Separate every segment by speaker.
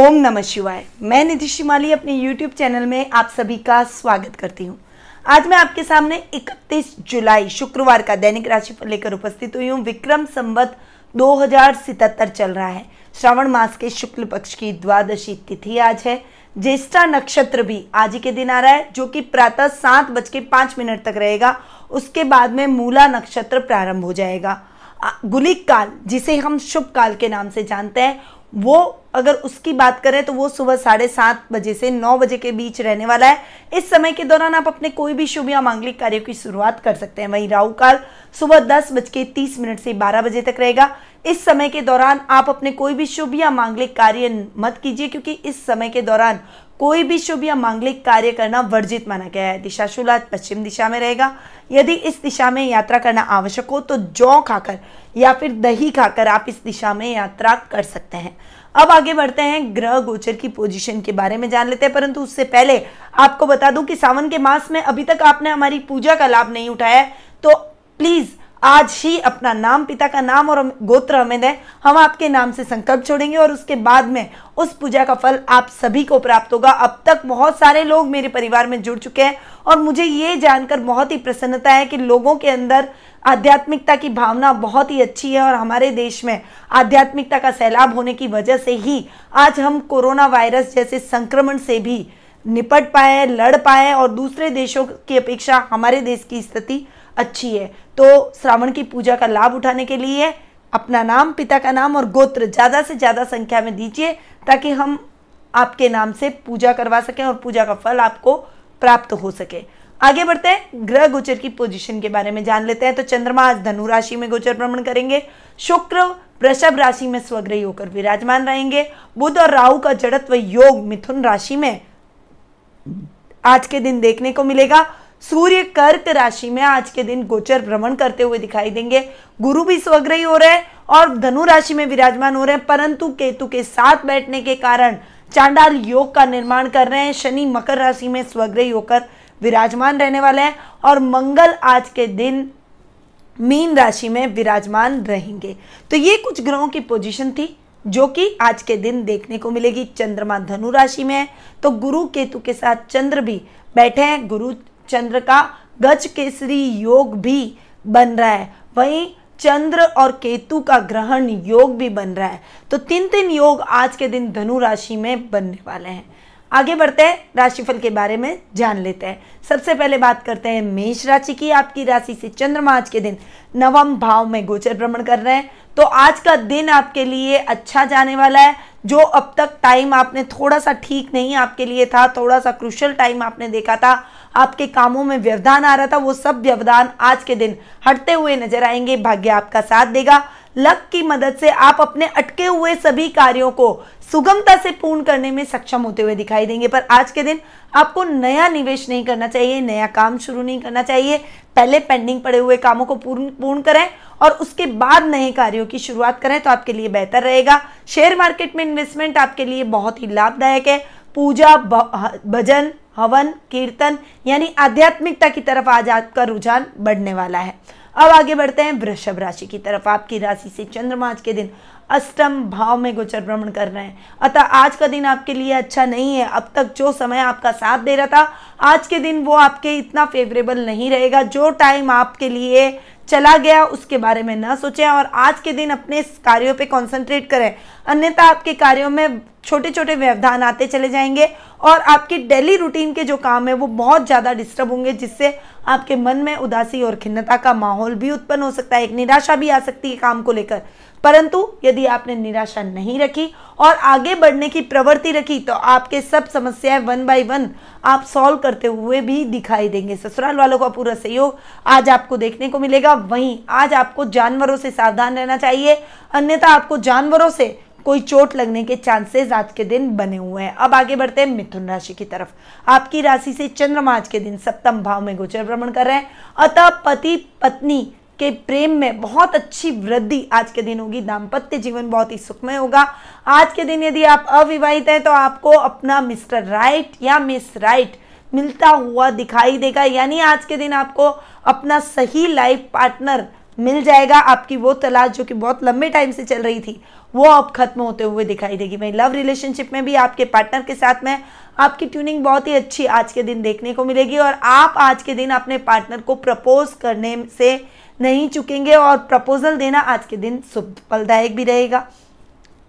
Speaker 1: ओम नमः शिवाय। मैं निधि शिमाली अपने YouTube चैनल में आप सभी का स्वागत करती हूँ। आज मैं आपके सामने 31 जुलाई, शुक्रवार का दैनिक राशिफल लेकर उपस्थित हुई हूँ। विक्रम संवत दो चल रहा है। श्रावण मास के शुक्ल पक्ष की द्वादशी तिथि आज है। ज्येष्ठा नक्षत्र भी आज के दिन आ रहा है, जो कि प्रातः सात बज के पाँच मिनट तक रहेगा। उसके बाद में मूला नक्षत्र प्रारंभ हो जाएगा। गुलिक काल, जिसे हम शुभ काल के नाम से जानते हैं वो अगर उसकी बात करें तो वो सुबह साढ़े सात बजे से नौ बजे के बीच रहने वाला है। इस समय के दौरान आप अपने कोई भी शुभ या मांगलिक कार्यों की शुरुआत कर सकते हैं। वहीं राहु काल सुबह दस बज के तीस मिनट से बारह बजे तक रहेगा। इस समय के दौरान आप अपने कोई भी शुभ या मांगलिक कार्य मत कीजिए, क्योंकि इस समय के दौरान कोई भी शुभ या मांगलिक कार्य करना वर्जित माना गया है। दिशाशूल पश्चिम दिशा में रहेगा। यदि इस दिशा में यात्रा करना आवश्यक हो तो जौ खाकर या फिर दही खाकर आप इस दिशा में यात्रा कर सकते हैं। अब आगे बढ़ते हैं। ग्रह गोचर की पोजीशन के बारे में जान लेते हैं। परंतु उससे पहले आपको बता दूँ कि सावन के मास में अभी तक आपने हमारी पूजा का लाभ नहीं उठाया तो प्लीज़ आज ही अपना नाम, पिता का नाम और गोत्र हमें दें हम आपके नाम से संकल्प छोड़ेंगे और उसके बाद में उस पूजा का फल आप सभी को प्राप्त होगा। अब तक बहुत सारे लोग मेरे परिवार में जुड़ चुके हैं और मुझे ये जानकर बहुत ही प्रसन्नता है कि लोगों के अंदर आध्यात्मिकता की भावना बहुत ही अच्छी है और हमारे देश में आध्यात्मिकता का सैलाब होने की वजह से ही आज हम कोरोना वायरस जैसे संक्रमण से भी निपट पाए लड़ पाए और दूसरे देशों की अपेक्षा हमारे देश की स्थिति अच्छी है। तो श्रावण की पूजा का लाभ उठाने के लिए अपना नाम, पिता का नाम और गोत्र ज़्यादा से ज़्यादा संख्या में दीजिए, ताकि हम आपके नाम से पूजा करवा सकें और पूजा का फल आपको प्राप्त हो सके। आगे बढ़ते हैं, ग्रह गोचर की पोजीशन के बारे में जान लेते हैं। तो चंद्रमा आज धनु राशि में गोचर भ्रमण करेंगे। शुक्र वृषभ राशि में स्वग्रही होकर विराजमान रहेंगे। बुध और राहु का जड़त्व योग मिथुन राशि में आज के दिन देखने को मिलेगा। सूर्य कर्क राशि में आज के दिन गोचर भ्रमण करते हुए दिखाई देंगे। गुरु भी स्वग्रही हो रहे हैं और धनु राशि में विराजमान हो रहे हैं, परंतु केतु के साथ बैठने के कारण चांडाल योग का निर्माण कर रहे हैं। शनि मकर राशि में स्वग्रही होकर विराजमान रहने वाले हैं और मंगल आज के दिन मीन राशि में विराजमान रहेंगे। तो ये कुछ ग्रहों की पोजीशन थी, जो कि आज के दिन देखने को मिलेगी। चंद्रमा धनु राशि में है तो गुरु केतु के साथ चंद्र भी बैठे हैं। गुरु चंद्र का गज केसरी योग भी बन रहा है। वहीं चंद्र और केतु का ग्रहण योग भी बन रहा है। तो तीन तीन योग आज के दिन धनु राशि में बनने वाले हैं। आगे बढ़ते हैं, राशिफल के बारे में जान लेते हैं। सबसे पहले बात करते हैं, मेष राशि की। आपकी राशि से चंद्रमा आज के दिन नवम भाव में गोचर भ्रमण कर रहे हैं। तो आज का दिन आपके लिए अच्छा जाने वाला है। जो अब तक टाइम आपने थोड़ा सा ठीक नहीं आपके लिए था थोड़ा सा क्रुशल टाइम आपने देखा था, आपके कामों में व्यवधान आ रहा था, वो सब व्यवधान आज के दिन हटते हुए नज़र आएँगे, भाग्य आपका साथ देगा। लक की मदद से आप अपने अटके हुए सभी कार्यों को सुगमता से पूर्ण करने में सक्षम होते हुए दिखाई देंगे। पर आज के दिन आपको नया निवेश नहीं करना चाहिए, नया काम शुरू नहीं करना चाहिए। पहले पेंडिंग पड़े हुए कामों को पूर्ण पूर्ण करें और उसके बाद नए कार्यों की शुरुआत करें तो आपके लिए बेहतर रहेगा। शेयर मार्केट में इन्वेस्टमेंट आपके लिए बहुत ही लाभदायक है। पूजा भजन, हवन, कीर्तन यानी आध्यात्मिकता की तरफ़ आज आपका रुझान बढ़ने वाला है। अब आगे बढ़ते हैं। वृषभ राशि की तरफ़ आपकी राशि से चंद्रमा आज के दिन अष्टम भाव में गोचर भ्रमण कर रहे हैं। अतः आज का दिन आपके लिए अच्छा नहीं है। अब तक जो समय आपका साथ दे रहा था, आज के दिन वो आपके इतना फेवरेबल नहीं रहेगा। जो टाइम आपके लिए चला गया, उसके बारे में न सोचें और आज के दिन अपने कार्यों पे कंसंट्रेट करें। अन्यथा आपके कार्यों में छोटे छोटे व्यवधान आते चले जाएँगे और आपकी डेली रूटीन के जो काम है, वो बहुत ज़्यादा डिस्टर्ब होंगे, जिससे आपके मन में उदासी और खिन्नता का माहौल भी उत्पन्न हो सकता है, एक निराशा भी आ सकती है काम को लेकर। परंतु यदि आपने निराशा नहीं रखी और आगे बढ़ने की प्रवृत्ति रखी तो आपके सब समस्याएँ वन बाय वन आप सॉल्व करते हुए भी दिखाई देंगे। ससुराल वालों का पूरा सहयोग आज आपको देखने को मिलेगा। वहीं आज आपको जानवरों से सावधान रहना चाहिए। अन्यथा आपको जानवरों से कोई चोट लगने के चांसेस आज के दिन बने हुए हैं। अब आगे बढ़ते हैं मिथुन राशि की तरफ़। आपकी राशि से चंद्रमा आज के दिन सप्तम भाव में गोचर भ्रमण कर रहे हैं। अतः पति, पत्नी के प्रेम में बहुत अच्छी वृद्धि आज के दिन होगी। दाम्पत्य जीवन बहुत ही सुखमय होगा। आज के दिन यदि आप अविवाहित हैं तो आपको अपना मिस्टर राइट या मिस राइट मिलता हुआ दिखाई देगा। यानी आज के दिन आपको अपना सही लाइफ पार्टनर मिल जाएगा। आपकी वो तलाश जो कि बहुत लंबे टाइम से चल रही थी, वो अब खत्म होते हुए दिखाई देगी। वही लव रिलेशनशिप में भी आपके पार्टनर के साथ में, आपकी ट्यूनिंग बहुत ही अच्छी आज के दिन देखने को मिलेगी और आप आज के दिन अपने पार्टनर को प्रपोज करने से नहीं चुकेंगे और प्रपोजल देना आज के दिन शुभ फलदायक भी रहेगा।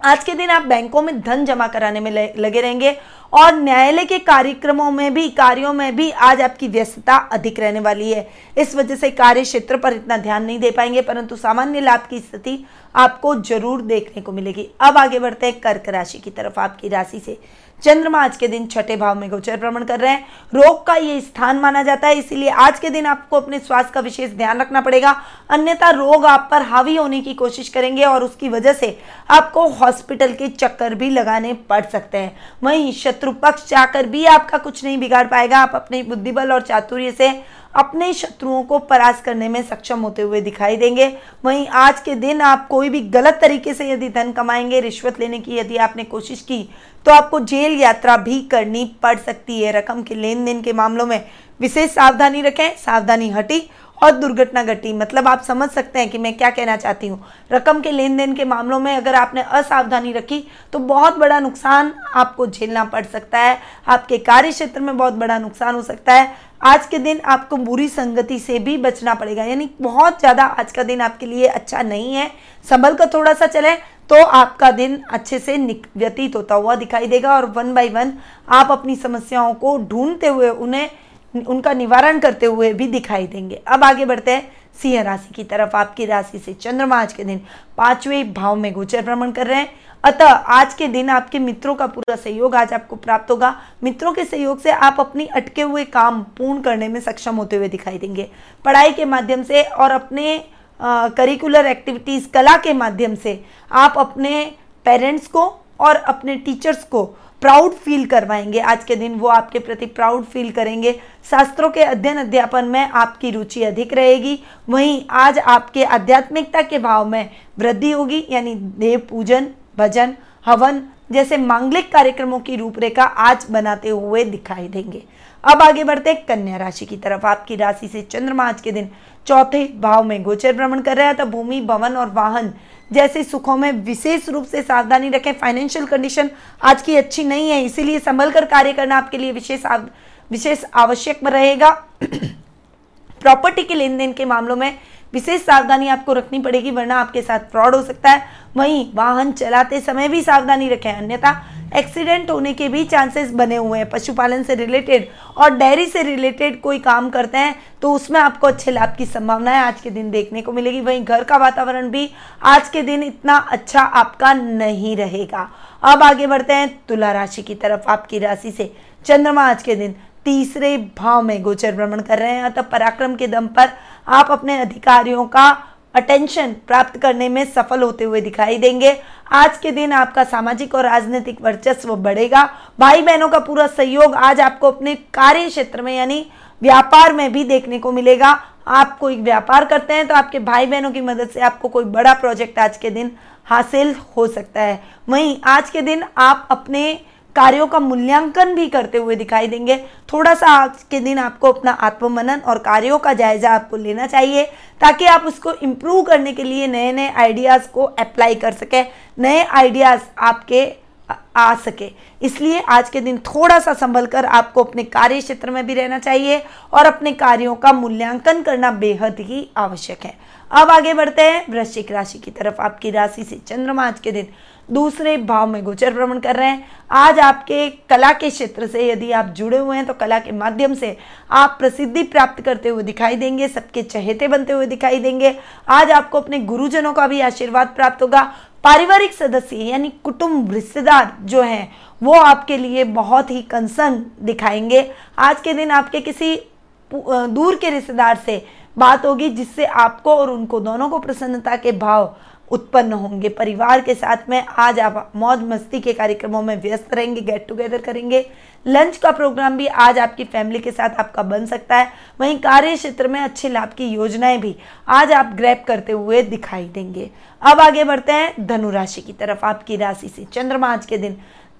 Speaker 1: आज के दिन आप बैंकों में धन जमा कराने में लगे रहेंगे और न्यायालय के कार्यक्रमों में भी, कार्यों में भी आज आपकी व्यस्तता अधिक रहने वाली है। इस वजह से कार्य क्षेत्र पर इतना ध्यान नहीं दे पाएँगे, परंतु सामान्य लाभ की स्थिति आपको ज़रूर देखने को मिलेगी। अब आगे बढ़ते हैं कर्क राशि की तरफ़। आपकी राशि से चंद्रमा आज के दिन छठे भाव में गोचर भ्रमण कर रहे हैं। रोग का ये स्थान माना जाता है, इसीलिए आज के दिन आपको अपने स्वास्थ्य का विशेष ध्यान रखना पड़ेगा। अन्यथा रोग आप पर हावी होने की कोशिश करेंगे और उसकी वजह से आपको हॉस्पिटल के चक्कर भी लगाने पड़ सकते हैं। वहीं शत्रु पक्ष जाकर भी आपका कुछ नहीं बिगाड़ पाएगा। आप अपने बुद्धिबल और चातुर्य से अपने शत्रुओं को परास्त करने में सक्षम होते हुए दिखाई देंगे। वहीं आज के दिन आप कोई भी गलत तरीके से यदि धन कमाएँगे, रिश्वत लेने की यदि आपने कोशिश की तो आपको जेल यात्रा भी करनी पड़ सकती है। रकम के लेन देन के मामलों में विशेष सावधानी रखें, सावधानी हटी और दुर्घटना घटी। मतलब आप समझ सकते हैं कि मैं क्या कहना चाहती हूँ। रकम के लेन देन के मामलों में अगर आपने असावधानी रखी तो बहुत बड़ा नुकसान आपको झेलना पड़ सकता है। आपके कार्य क्षेत्र में बहुत बड़ा नुकसान हो सकता है। आज के दिन आपको बुरी संगति से भी बचना पड़ेगा। यानी बहुत ज़्यादा आज का दिन आपके लिए अच्छा नहीं है। संभल कर थोड़ा सा चले तो आपका दिन अच्छे से व्यतीत होता हुआ दिखाई देगा। और वन बाय वन आप अपनी समस्याओं को ढूंढते हुए उन्हें उनका निवारण करते हुए भी दिखाई देंगे। अब आगे बढ़ते हैं। सिंह राशि की तरफ़ आपकी राशि से चंद्रमा आज के दिन पाँचवें भाव में गोचर भ्रमण कर रहे हैं। अतः आज के दिन आपके मित्रों का पूरा सहयोग आज आपको प्राप्त होगा। मित्रों के सहयोग से आप अपनी अटके हुए काम पूर्ण करने में सक्षम होते हुए दिखाई देंगे। पढ़ाई के माध्यम से और अपने करिकुलर एक्टिविटीज़ कला के माध्यम से आप अपने पेरेंट्स को और अपने टीचर्स को प्राउड फील करवाएँगे। आज के दिन वो आपके प्रति प्राउड फील करेंगे। शास्त्रों के अध्ययन अध्यापन में आपकी रुचि अधिक रहेगी। वहीं आज आपके आध्यात्मिकता के भाव में वृद्धि होगी, यानी देव पूजन, भजन, हवन जैसे मांगलिक कार्यक्रमों की रूपरेखा आज बनाते हुए दिखाई देंगे। अब आगे बढ़ते हैं कन्या राशि की तरफ़। आपकी राशि से चंद्रमा आज के दिन चौथे भाव में गोचर भ्रमण कर रहा है तो भूमि, भवन और वाहन जैसे सुखों में विशेष रूप से सावधानी रखें। फाइनेंशियल कंडीशन आज की अच्छी नहीं है, इसीलिए संभल कर कार्य करना आपके लिए विशेष विशेष आवश्यक रहेगा। प्रॉपर्टी के लेन देन के मामलों में विशेष सावधानी आपको रखनी पड़ेगी, वरना आपके साथ फ्रॉड हो सकता है। वहीं वाहन चलाते समय भी सावधानी रखें, अन्यथा एक्सीडेंट होने के भी चांसेस बने हुए हैं। पशुपालन से रिलेटेड और डेयरी से रिलेटेड कोई काम करते हैं तो उसमें आपको अच्छे लाभ की संभावना है। आज के दिन देखने को मिलेगी। वहीं घर का वातावरण भी आज के दिन इतना अच्छा आपका नहीं रहेगा। अब आगे बढ़ते हैं तुला राशि की तरफ़। आपकी राशि से चंद्रमा आज के दिन तीसरे भाव में गोचर भ्रमण कर रहे हैं। अतः पराक्रम के दम पर आप अपने अधिकारियों का अटेंशन प्राप्त करने में सफल होते हुए दिखाई देंगे। आज के दिन आपका सामाजिक और राजनीतिक वर्चस्व बढ़ेगा। भाई बहनों का पूरा सहयोग आज आपको अपने कार्य क्षेत्र में, यानी व्यापार में भी देखने को मिलेगा। आप कोई व्यापार करते हैं तो आपके भाई बहनों की मदद से आपको कोई बड़ा प्रोजेक्ट आज के दिन हासिल हो सकता है। वहीं आज के दिन आप अपने कार्यों का मूल्यांकन भी करते हुए दिखाई देंगे। थोड़ा सा आज के दिन आपको अपना आत्ममनन और कार्यों का जायजा आपको लेना चाहिए, ताकि आप उसको इम्प्रूव करने के लिए नए नए आइडियाज़ को अप्लाई कर सके, नए आइडियाज़ आपके आ सके। इसलिए आज के दिन थोड़ा सा संभल कर आपको अपने कार्य क्षेत्र में भी रहना चाहिए और अपने कार्यों का मूल्यांकन करना बेहद ही आवश्यक है। अब आगे बढ़ते हैं, वृश्चिक राशि की तरफ़। आपकी राशि से चंद्रमा आज के दिन दूसरे भाव में गोचर भ्रमण कर रहे हैं। आज आपके कला के क्षेत्र से यदि आप जुड़े हुए हैं तो कला के माध्यम से आप प्रसिद्धि प्राप्त करते हुए दिखाई देंगे, सबके चहेते बनते हुए दिखाई देंगे। आज आपको अपने गुरुजनों का भी आशीर्वाद प्राप्त होगा। पारिवारिक सदस्य यानी कुटुंब रिश्तेदार जो हैं, वो आपके लिए बहुत ही कंसर्न दिखाएँगे। आज के दिन आपके किसी दूर के रिश्तेदार से बात होगी, जिससे आपको और उनको, दोनों को प्रसन्नता के भाव उत्पन्न होंगे। परिवार के साथ में आज आप मौज मस्ती के कार्यक्रमों में व्यस्त रहेंगे गेट टुगेदर करेंगे। लंच का प्रोग्राम भी आज आपकी फैमिली के साथ आपका बन सकता है। वहीं कार्य क्षेत्र में अच्छे लाभ की योजनाएँ भी आज आप ग्रैप करते हुए दिखाई देंगे। अब आगे बढ़ते हैं। धनु राशि की तरफ़ आपकी राशि से चंद्रमा आज के दिन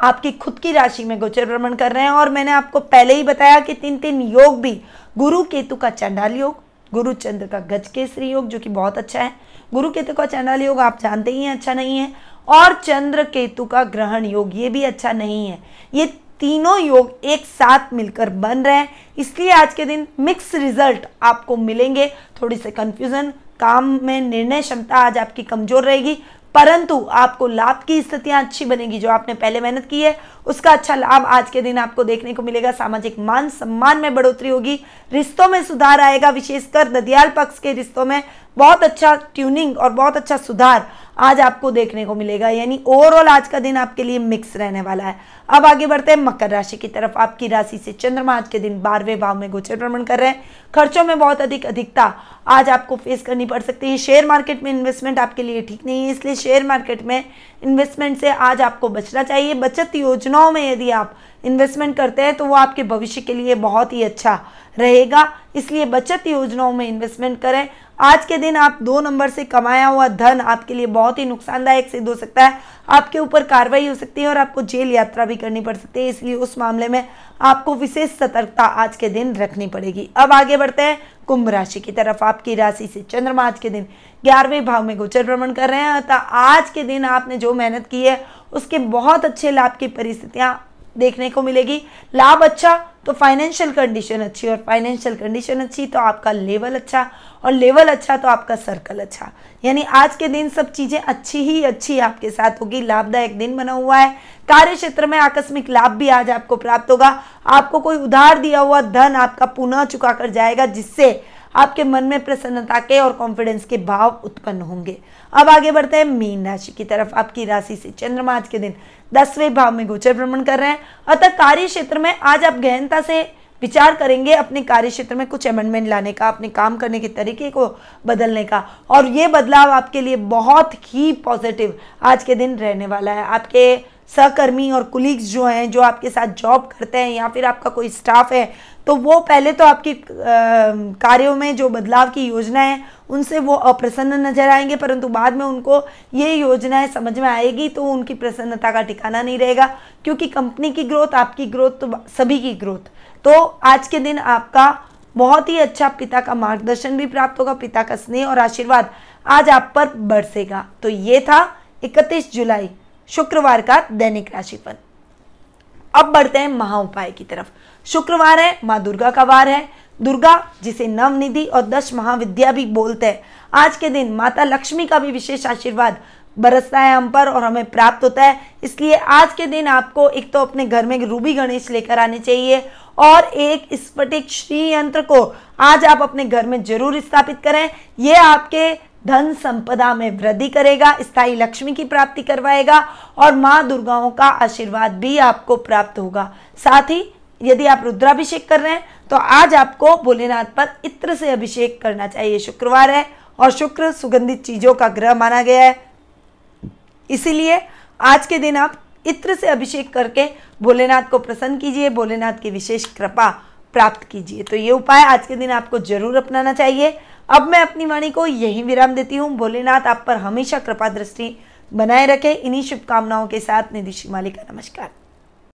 Speaker 1: आपकी खुद की राशि में गोचर भ्रमण कर रहे हैं और मैंने आपको पहले ही बताया कि तीन तीन योग भी गुरु केतु का चंडाल योग गुरु चंद्र का गज केसरी योग, जो कि बहुत अच्छा है। गुरु केतु का चंडाल योग आप जानते ही हैं अच्छा नहीं है। और चंद्र केतु का ग्रहण योग, ये भी अच्छा नहीं है। ये तीनों योग एक साथ मिलकर बन रहे हैं। इसलिए आज के दिन मिक्स रिज़ल्ट आपको मिलेंगे। थोड़ी से कंफ्यूजन काम में निर्णय क्षमता आज आपकी कमज़ोर रहेगी। परंतु आपको लाभ की स्थितियाँ अच्छी बनेगी, जो आपने पहले मेहनत की है। उसका अच्छा लाभ आज के दिन आपको देखने को मिलेगा। सामाजिक मान सम्मान में बढ़ोतरी होगी। रिश्तों में सुधार आएगा, विशेषकर ददियाल पक्ष के रिश्तों में बहुत अच्छा ट्यूनिंग और बहुत अच्छा सुधार आज आपको देखने को मिलेगा। यानी ओवरऑल आज का दिन आपके लिए मिक्स रहने वाला है। अब आगे बढ़ते हैं। मकर राशि की तरफ़। आपकी राशि से चंद्रमा आज के दिन बारहवें भाव में गोचर भ्रमण कर रहे हैं। खर्चों में बहुत अधिक अधिकता आज आपको फेस करनी पड़ सकती है। शेयर मार्केट में इन्वेस्टमेंट आपके लिए ठीक नहीं है, इसलिए शेयर मार्केट में इन्वेस्टमेंट से आज आपको बचना चाहिए। बचत योजनाओं में यदि आप इन्वेस्टमेंट करते हैं तो वो आपके भविष्य के लिए बहुत ही अच्छा रहेगा। इसलिए बचत योजनाओं में इन्वेस्टमेंट करें। आज के दिन आप दो नंबर से कमाया हुआ धन आपके लिए बहुत ही नुकसानदायक सिद्ध हो सकता है। आपके ऊपर कार्रवाई हो सकती है और आपको जेल यात्रा भी करनी पड़ सकती है, इसलिए उस मामले में आपको विशेष सतर्कता आज के दिन रखनी पड़ेगी। अब आगे बढ़ते हैं, कुंभ राशि की तरफ़। आपकी राशि से चंद्रमा आज के दिन ग्यारहवें भाव में गोचर भ्रमण कर रहे हैं, अतः आज के दिन आपने जो मेहनत की है, उसके बहुत अच्छे लाभ की परिस्थितियाँ देखने को मिलेगी। लाभ अच्छा तो फाइनेंशियल कंडीशन अच्छी और फाइनेंशियल कंडीशन अच्छी तो आपका लेवल अच्छा और लेवल अच्छा तो आपका सर्कल अच्छा। यानी आज के दिन सब चीज़ें अच्छी ही अच्छी आपके साथ होगी। लाभदायक दिन बना हुआ है। कार्य क्षेत्र में आकस्मिक लाभ भी आज आपको प्राप्त होगा। आपको कोई उधार दिया हुआ धन आपका पुनः चुका कर जाएगा, जिससे आपके मन में प्रसन्नता के और कॉन्फिडेंस के भाव उत्पन्न होंगे। अब आगे बढ़ते हैं मीन राशि की तरफ़। आपकी राशि से चंद्रमा आज के दिन दसवें भाव में गोचर भ्रमण कर रहे हैं। अतः कार्य क्षेत्र में आज आप गहनता से विचार करेंगे अपने कार्य क्षेत्र में कुछ अमेंडमेंट लाने का, अपने काम करने के तरीके को बदलने का। और ये बदलाव आपके लिए बहुत ही पॉजिटिव आज के दिन रहने वाला है। आपके सहकर्मी और कुलीग्स जो हैं, जो आपके साथ जॉब करते हैं या फिर आपका कोई स्टाफ है तो वो पहले तो आपकी कार्यों में जो बदलाव की योजनाएँ उनसे वो अप्रसन्न नज़र आएँगे, परंतु बाद में उनको ये योजनाएँ समझ में आएगी तो उनकी प्रसन्नता का ठिकाना नहीं रहेगा, क्योंकि कंपनी की ग्रोथ आपकी ग्रोथ तो सभी की ग्रोथ तो आज के दिन आपका बहुत ही अच्छा पिता का मार्गदर्शन भी प्राप्त होगा, पिता का स्नेह और आशीर्वाद आज आप पर बरसेगा। तो ये था 31 जुलाई। शुक्रवार का दैनिक राशिफल। अब बढ़ते हैं महा उपाय की तरफ़। शुक्रवार है, माँ दुर्गा का वार है। दुर्गा, जिसे नवनिधि और दश महाविद्या भी बोलते हैं, आज के दिन माता लक्ष्मी का भी विशेष आशीर्वाद बरसता है हम पर और हमें प्राप्त होता है। इसलिए आज के दिन आपको एक तो अपने घर में रूबी गणेश लेकर आने चाहिए और एक स्फटिक श्री यंत्र को आज आप अपने घर में ज़रूर स्थापित करें। यह आपके धन संपदा में वृद्धि करेगा, स्थायी लक्ष्मी की प्राप्ति करवाएगा और माँ दुर्गाओं का आशीर्वाद भी आपको प्राप्त होगा। साथ ही यदि आप रुद्राभिषेक कर रहे हैं तो आज आपको भोलेनाथ पर इत्र से अभिषेक करना चाहिए। शुक्रवार है और शुक्र सुगंधित चीज़ों का ग्रह माना गया है। इसीलिए आज के दिन आप इत्र से अभिषेक करके भोलेनाथ को प्रसन्न कीजिए, भोलेनाथ की विशेष कृपा प्राप्त कीजिए। तो ये उपाय आज के दिन आपको ज़रूर अपनाना चाहिए। अब मैं अपनी वाणी को यही विराम देती हूँ। भोलेनाथ, आप पर हमेशा कृपा दृष्टि बनाए रखें। इन्हीं शुभकामनाओं के साथ निधि शिमाली का नमस्कार।